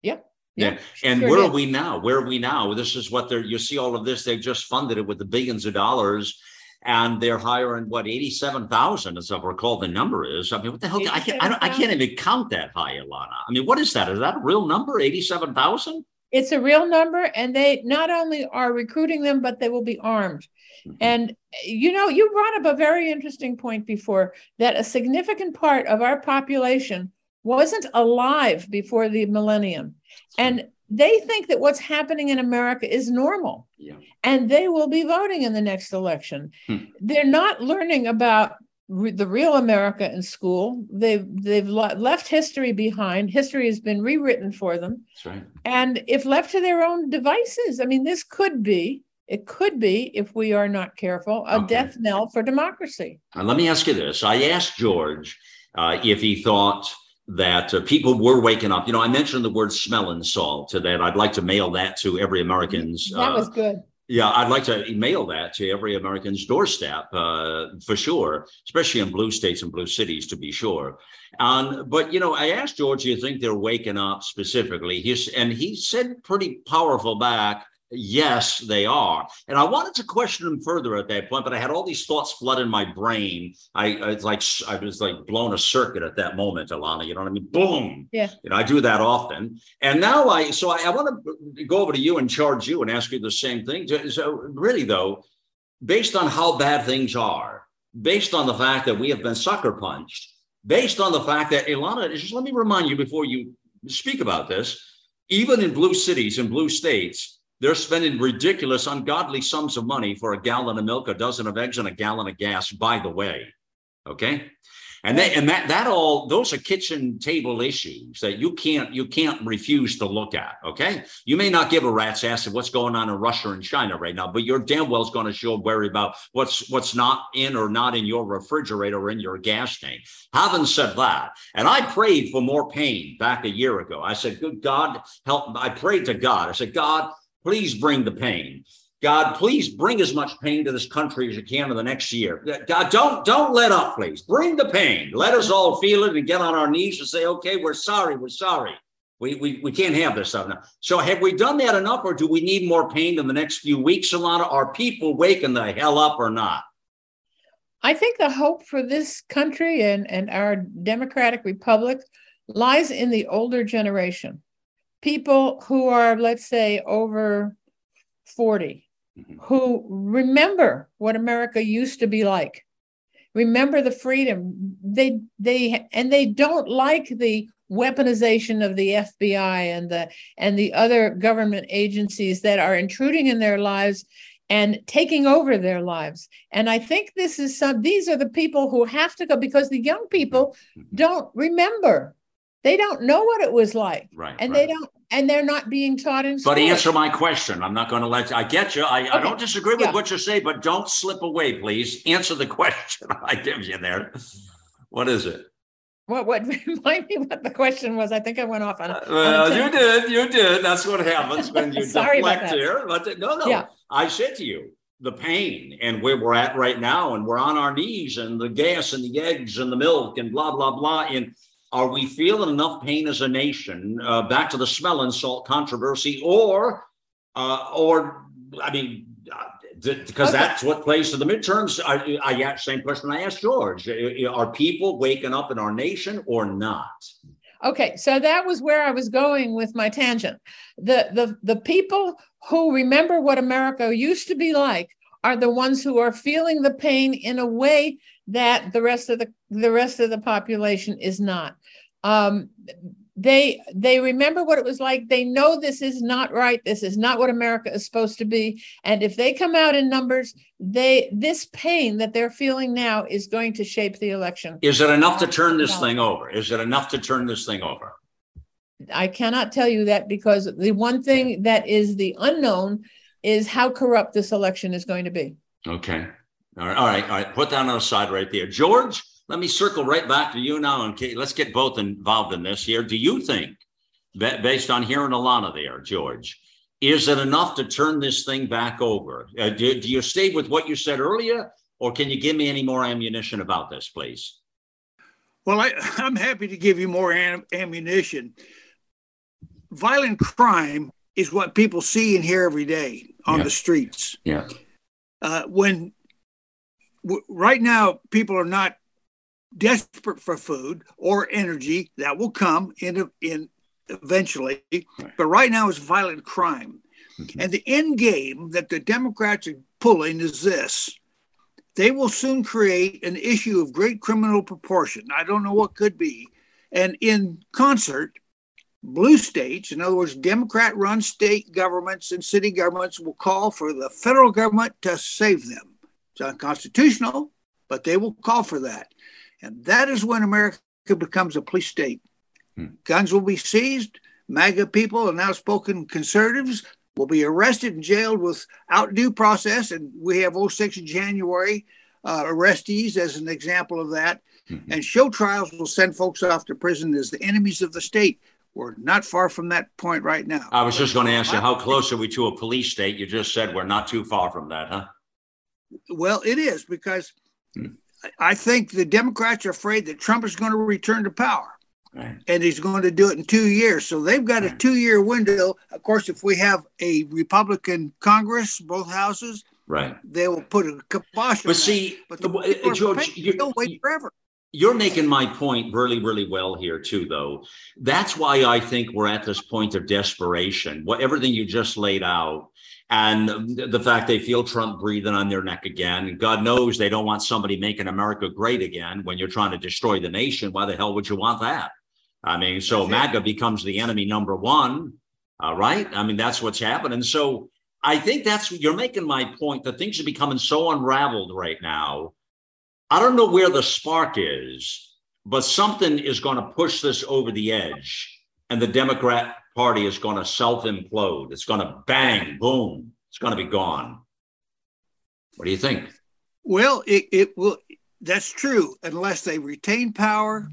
Yep. Yeah. yeah. And sure where did. are we now? Where are we now? This is what they're. You see all of this. They've just funded it with the billions of dollars and they're hiring what 87,000 as I recall the number is. I mean, what the hell? I can't, I, don't, I, can't even count that high, Ilana. I mean, what is that? Is that a real number? 87,000? It's a real number, and they not only are recruiting them, but they will be armed. Mm-hmm. And you know, you brought up a very interesting point before that a significant part of our population wasn't alive before the millennium. And they think that what's happening in America is normal. Yeah. And they will be voting in the next election. Hmm. They're not learning about re- the real America in school. They've they've left history behind. History has been rewritten for them. That's right. And if left to their own devices, I mean, this could be. It could be, if we are not careful, a okay. death knell for democracy. Uh, let me ask you this: I asked George uh, if he thought that uh, people were waking up. You know, I mentioned the word smelling salt to that. I'd like to mail that to every American's. That was uh, good. Yeah, I'd like to mail that to every American's doorstep uh, for sure, especially in blue states and blue cities, to be sure. And but you know, I asked George, "Do you think they're waking up specifically?" He's and he said pretty powerful back Yes, they are. And I wanted to question him further at that point, but I had all these thoughts flood in my brain. I it's like I was like blown a circuit at that moment, Ilana. You know what I mean? Boom. Yeah. You know, I do that often. And now I so I, I want to go over to you and charge you and ask you the same thing. So really though, based on how bad things are, based on the fact that we have been sucker punched, based on the fact that Ilana, just let me remind you before you speak about this, even in blue cities and blue states they're spending ridiculous, ungodly sums of money for a gallon of milk, a dozen of eggs, and a gallon of gas, by the way. Okay. And they, and that that all those are kitchen table issues that you can't you can't refuse to look at. Okay, you may not give a rat's ass of what's going on in Russia and China right now, but you're damn well is going to show worry about what's what's not in or not in your refrigerator or in your gas tank. Having said that, and I prayed for more pain back a year ago. I said, "Good God, help!" I prayed to God. I said, "God, Please bring the pain. God, please bring as much pain to this country as you can in the next year. God, don't don't let up, please. Bring the pain. Let us all feel it and get on our knees and say, okay, we're sorry, we're sorry. We, we, we can't have this stuff now. So have we done that enough, or do we need more pain in the next few weeks, Ilana? Are people waking the hell up or not? I think the hope for this country and, and our democratic republic lies in the older generation people who are, let's say, over 40, mm-hmm. who remember what America used to be like, remember the freedom. They they and they don't like the weaponization of the FBI and the and the other government agencies that are intruding in their lives and taking over their lives. And I think this is some these are the people who have to go because the young people mm-hmm. don't remember they don't know what it was like. Right. And right. they don't and they're not being taught in school. But answer my question. I'm not going to let you, I get you. I, okay. I don't disagree with yeah. what you say, but don't slip away, please. Answer the question I give you there. What is it? What what remind me what the question was? I think I went off on. Uh, well, on you did, you did. That's what happens when you Sorry deflect here. But no, no. Yeah. I said to you the pain and where we're at right now, and we're on our knees, and the gas and the eggs and the milk and blah blah blah. And are we feeling enough pain as a nation? Uh, back to the smell and salt controversy, or uh, or I mean, because okay. that's what plays to the midterms. I, I asked same question I asked George: Are people waking up in our nation or not? Okay, so that was where I was going with my tangent. The the the people who remember what America used to be like are the ones who are feeling the pain in a way that the rest of the the rest of the population is not. Um, they they remember what it was like. They know this is not right. This is not what america is supposed to be. And if they come out in numbers they this pain that they're feeling now is going to shape the election. Is it enough to turn this thing over? Is it enough to turn this thing over? I cannot tell you that because the one thing that is the unknown is how corrupt this election is going to be. Okay all right all right all right put that on the side right there george let me circle right back to you now, and let's get both involved in this here. Do you think, based on hearing Alana there, George, is it enough to turn this thing back over? Uh, do, do you stay with what you said earlier, or can you give me any more ammunition about this, please? Well, I, am happy to give you more am, ammunition. Violent crime is what people see and hear every day on yeah. the streets. Yeah. Uh, when w- right now people are not desperate for food or energy that will come in, in eventually. But right now it's violent crime. Mm-hmm. And the end game that the Democrats are pulling is this they will soon create an issue of great criminal proportion. I don't know what could be. And in concert, blue states, in other words, Democrat run state governments and city governments, will call for the federal government to save them. It's unconstitutional, but they will call for that. And that is when America becomes a police state. Hmm. Guns will be seized. MAGA people and outspoken conservatives will be arrested and jailed without due process. And we have 06 January uh, arrestees as an example of that. Mm-hmm. And show trials will send folks off to prison as the enemies of the state. We're not far from that point right now. I was just going to ask you, how close are we to a police state? You just said we're not too far from that, huh? Well, it is because hmm. I think the Democrats are afraid that Trump is going to return to power. Right. And he's going to do it in two years. So they've got right. a two year window. Of course, if we have a Republican Congress, both houses, right, they will put a kibosh but see, But the, uh, George, you'll wait forever. You're making my point really, really well here, too, though. That's why I think we're at this point of desperation. What everything you just laid out and the fact they feel Trump breathing on their neck again. God knows they don't want somebody making America great again when you're trying to destroy the nation. Why the hell would you want that? I mean, so that's MAGA it. becomes the enemy number one, uh, right? I mean, that's what's happening. So I think that's you're making my point that things are becoming so unraveled right now. I don't know where the spark is, but something is going to push this over the edge, and the Democrat party is going to self implode. It's going to bang, boom, it's going to be gone. What do you think? Well, it, it will. That's true, unless they retain power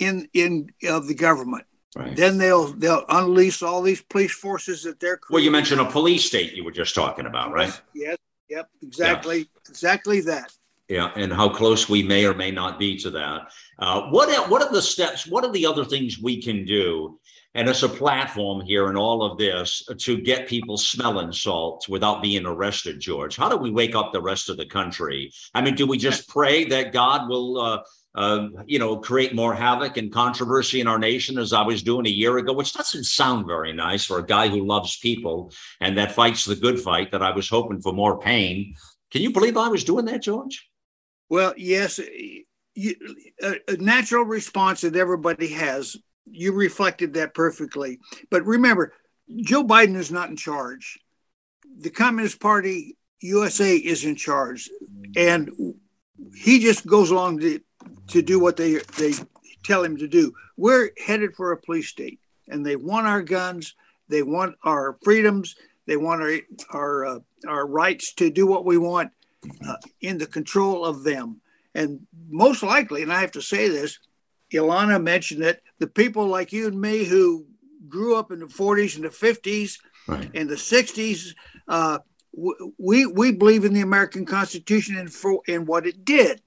in in of the government. Right. Then they'll they'll unleash all these police forces that they're. Creating. Well, you mentioned a police state. You were just talking about, right? Yes. Yep. Exactly. Yeah. Exactly that. Yeah, and how close we may or may not be to that. Uh, what what are the steps? What are the other things we can do and it's a platform here in all of this to get people smelling salt without being arrested, George. How do we wake up the rest of the country? I mean, do we just pray that God will, uh, uh, you know, create more havoc and controversy in our nation as I was doing a year ago, which doesn't sound very nice for a guy who loves people and that fights the good fight that I was hoping for more pain. Can you believe I was doing that, George? Well, yes. You, a, a natural response that everybody has you reflected that perfectly. But remember, Joe Biden is not in charge. The Communist Party USA is in charge, and he just goes along to, to do what they they tell him to do. We're headed for a police state, and they want our guns, they want our freedoms, they want our our uh, our rights to do what we want uh, in the control of them. And most likely, and I have to say this, Ilana mentioned it. The people like you and me who grew up in the 40s and the 50s right. and the 60s, uh, we we believe in the American Constitution and for and what it did.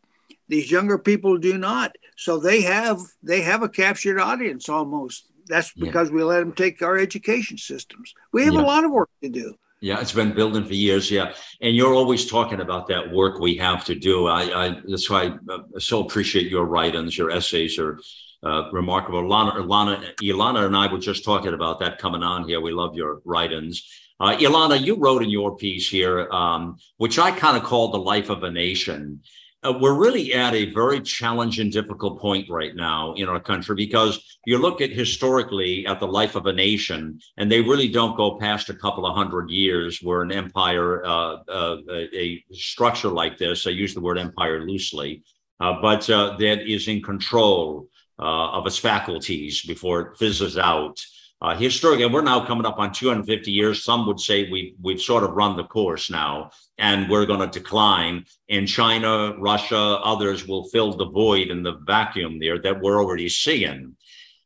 These younger people do not. So they have they have a captured audience almost. That's because yeah. we let them take our education systems. We have yeah. a lot of work to do. Yeah, it's been building for years. Yeah, and you're always talking about that work we have to do. I, I that's why I so appreciate your writings. Your essays are uh, remarkable. Ilana, Ilana, Ilana, and I were just talking about that coming on here. We love your writings. Uh, Ilana, you wrote in your piece here, um, which I kind of called the life of a nation uh, we're really at a very challenging, difficult point right now in our country because you look at historically at the life of a nation, and they really don't go past a couple of hundred years where an empire, uh, uh, a structure like this, I use the word empire loosely, uh, but uh, that is in control of its faculties before it fizzes out. Uh, historically, we're now coming up on 250 years. Some would say we've we've sort of run the course now, and we're going to decline. And China, Russia, others will fill the void and the vacuum there that we're already seeing.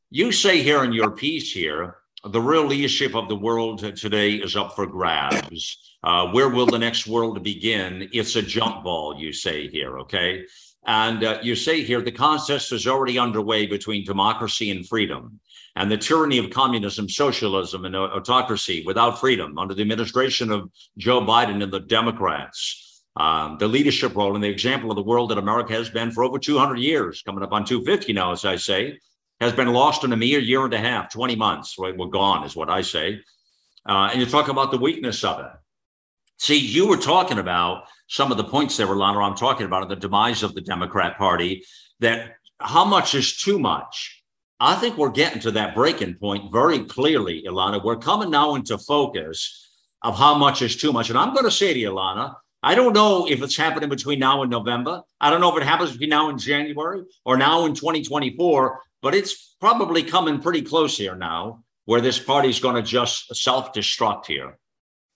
You say here in your piece here, the real leadership of the world today is up for grabs. Uh, where will the next world begin? It's a jump ball, you say here, okay? And uh, you say here the contest is already underway between democracy and freedom and the tyranny of communism, socialism, and autocracy without freedom under the administration of Joe Biden and the Democrats. Um, the leadership role and the example of the world that America has been for over 200 years, coming up on 250 now, as I say, has been lost in a mere year and a half, 20 months. Right? We're gone, is what I say. Uh, and you talk about the weakness of it. See, you were talking about some of the points there, Rolando, I'm talking about the demise of the Democrat Party, that how much is too much? I think we're getting to that breaking point very clearly, Ilana. We're coming now into focus of how much is too much. And I'm going to say to you, Ilana, I don't know if it's happening between now and November. I don't know if it happens between now and January or now in 2024, but it's probably coming pretty close here now where this party's going to just self destruct here.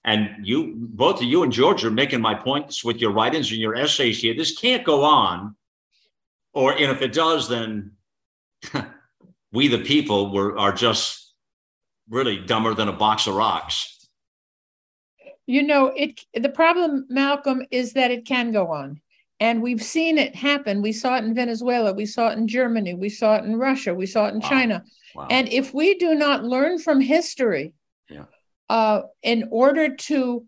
And you, both of you and George, are making my points with your writings and your essays here. This can't go on. Or, and if it does, then we the people were are just really dumber than a box of rocks you know it the problem malcolm is that it can go on and we've seen it happen we saw it in venezuela we saw it in germany we saw it in russia we saw it in wow. china wow. and if we do not learn from history. Uh, in order to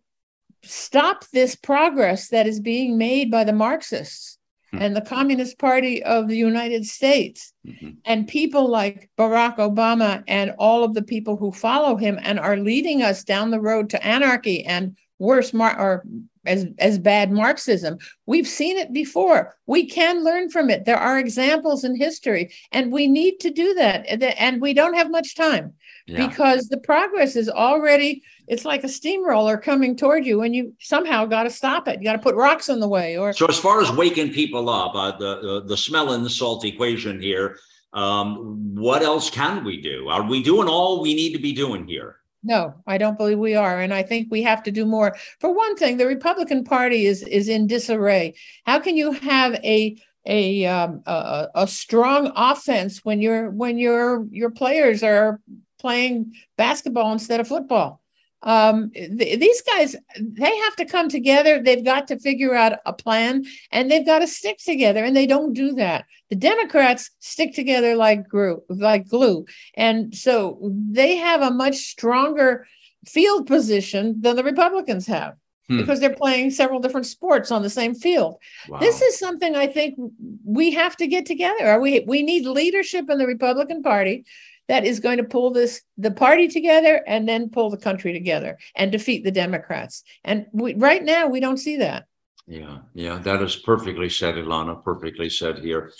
stop this progress that is being made by the marxists Hmm. and the Communist Party of the United States mm-hmm. and people like Barack Obama and all of the people who follow him and are leading us down the road to anarchy and worse mar- or as as bad marxism. We've seen it before. We can learn from it. There are examples in history and we need to do that and we don't have much time yeah. because the progress is already it's like a steamroller coming toward you and you somehow got to stop it. You got to put rocks in the way or so as far as waking people up uh, the, the the smell and the salt equation here um, what else can we do? Are we doing all we need to be doing here no, I don't believe we are, and I think we have to do more. For one thing, the Republican Party is is in disarray. How can you have a a um, a, a strong offense when your when your your players are playing basketball instead of football? Um, th- these guys they have to come together. They've got to figure out a plan and they've got to stick together and they don't do that. The democrats stick together like glue like glue. And so they have a much stronger field position than the republicans have hmm. because they're playing several different sports on the same field. Wow. this is something i think we have to get together. We we need leadership in the republican party that is going to pull this the party together and then pull the country together and defeat the Democrats. And we, right now, we don't see that. Yeah, yeah, that is perfectly said, Ilana. Perfectly said here.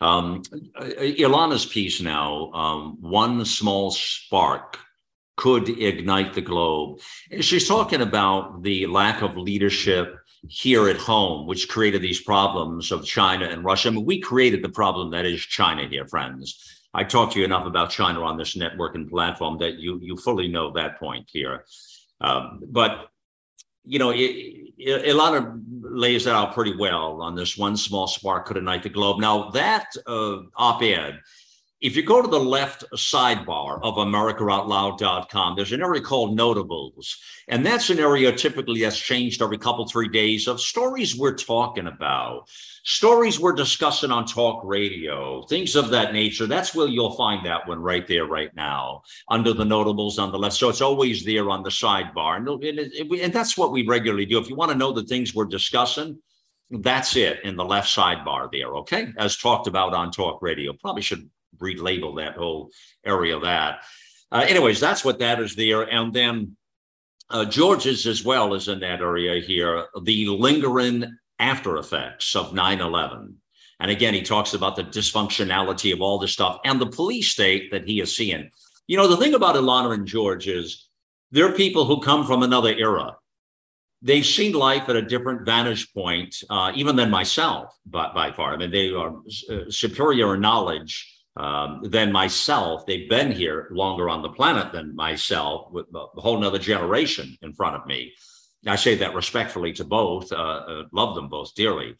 Um, Ilana's piece now, um, one small spark could ignite the globe. She's talking about the lack of leadership here at home, which created these problems of China and Russia. I mean, we created the problem that is China here, friends. I talked to you enough about China on this networking platform that you you fully know that point here. Um, but you know, it, it, Ilana lays it out pretty well on this one small spark could ignite the globe. Now that uh, op-ed if you go to the left sidebar of AmericaOutloud.com, there's an area called Notables. And that's an area typically that's changed every couple, three days of stories we're talking about, stories we're discussing on talk radio, things of that nature. That's where you'll find that one right there, right now, under the Notables on the left. So it's always there on the sidebar. And, and that's what we regularly do. If you want to know the things we're discussing, that's it in the left sidebar there, okay? As talked about on talk radio. Probably should relabel that whole area of that. Uh, anyways, that's what that is there. And then uh, George's as well is in that area here, the lingering after effects of 9 11. And again, he talks about the dysfunctionality of all this stuff and the police state that he is seeing. You know, the thing about Ilana and George is they're people who come from another era. They've seen life at a different vantage point, uh, even than myself, by, by far. I mean, they are uh, superior in knowledge um, than myself. They've been here longer on the planet than myself, with a whole nother generation in front of me. I say that respectfully to both, uh, uh, love them both dearly.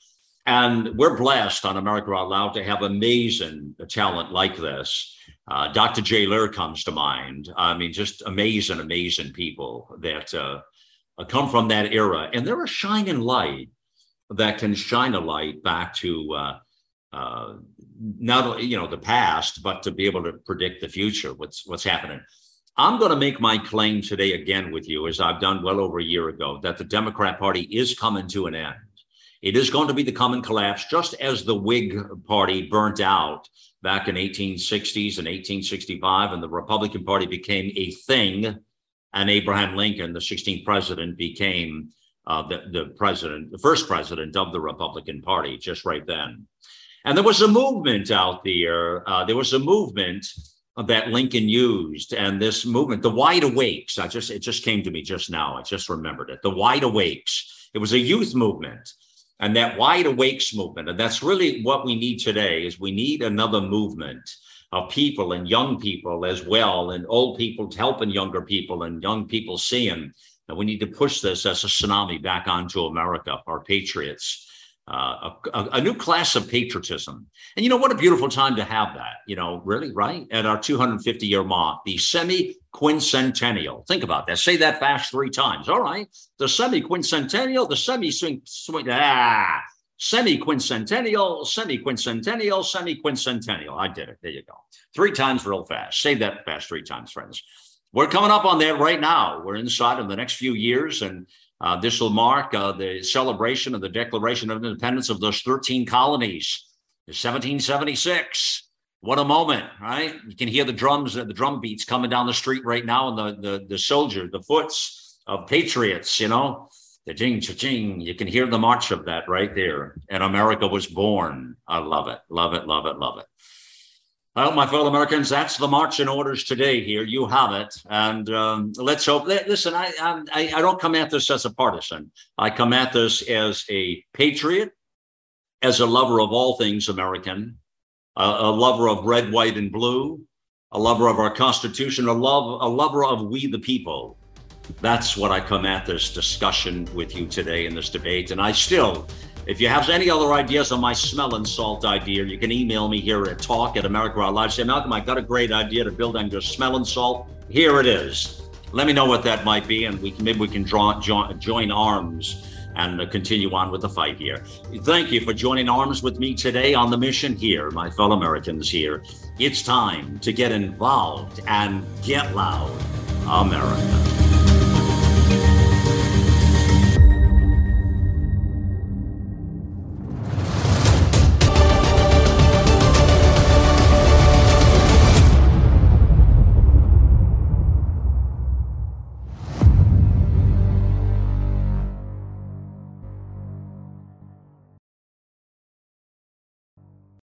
And we're blessed on America Out Loud to have amazing talent like this. Uh, Dr. Jay Lehr comes to mind. I mean, just amazing, amazing people that uh, come from that era. And they're a shining light that can shine a light back to uh, uh, not you know the past, but to be able to predict the future. What's what's happening. I'm going to make my claim today again with you, as I've done well over a year ago, that the Democrat Party is coming to an end. It is going to be the coming collapse, just as the Whig Party burnt out back in 1860s and 1865, and the Republican Party became a thing, and Abraham Lincoln, the 16th president, became uh, the, the president, the first president of the Republican Party, just right then. And there was a movement out there. Uh, there was a movement that Lincoln used, and this movement, the Wide Awakes. I just it just came to me just now. I just remembered it. The Wide Awakes. It was a youth movement, and that Wide Awakes movement, and that's really what we need today. Is we need another movement of people and young people as well, and old people helping younger people, and young people seeing. And we need to push this as a tsunami back onto America, our patriots uh, a, a, new class of patriotism. And you know, what a beautiful time to have that, you know, really, right? At our 250 year mark, the semi quincentennial. Think about that. Say that fast three times. All right. The semi quincentennial, the semi swing, swing, ah, semi quincentennial, semi quincentennial, semi quincentennial. I did it. There you go. Three times real fast. Say that fast three times, friends. We're coming up on that right now. We're inside of the next few years. And uh, this will mark uh, the celebration of the Declaration of Independence of those 13 colonies. 1776. What a moment, right? You can hear the drums, the drum beats coming down the street right now, and the the, the soldier, the foots of patriots, you know, the jing ching. You can hear the march of that right there. And America was born. I love it, love it, love it, love it. Well, my fellow Americans, that's the marching orders today. Here, you have it, and um, let's hope. Listen, I, I I don't come at this as a partisan. I come at this as a patriot, as a lover of all things American, a, a lover of red, white, and blue, a lover of our Constitution, a love, a lover of we the people. That's what I come at this discussion with you today in this debate, and I still if you have any other ideas on my smelling salt idea, you can email me here at talk at America Out Loud. Say, Malcolm, I got a great idea to build on your smelling salt. Here it is. Let me know what that might be, and we can maybe we can draw, join, join arms and continue on with the fight here. Thank you for joining arms with me today on the mission here, my fellow Americans here. It's time to get involved and get loud, America.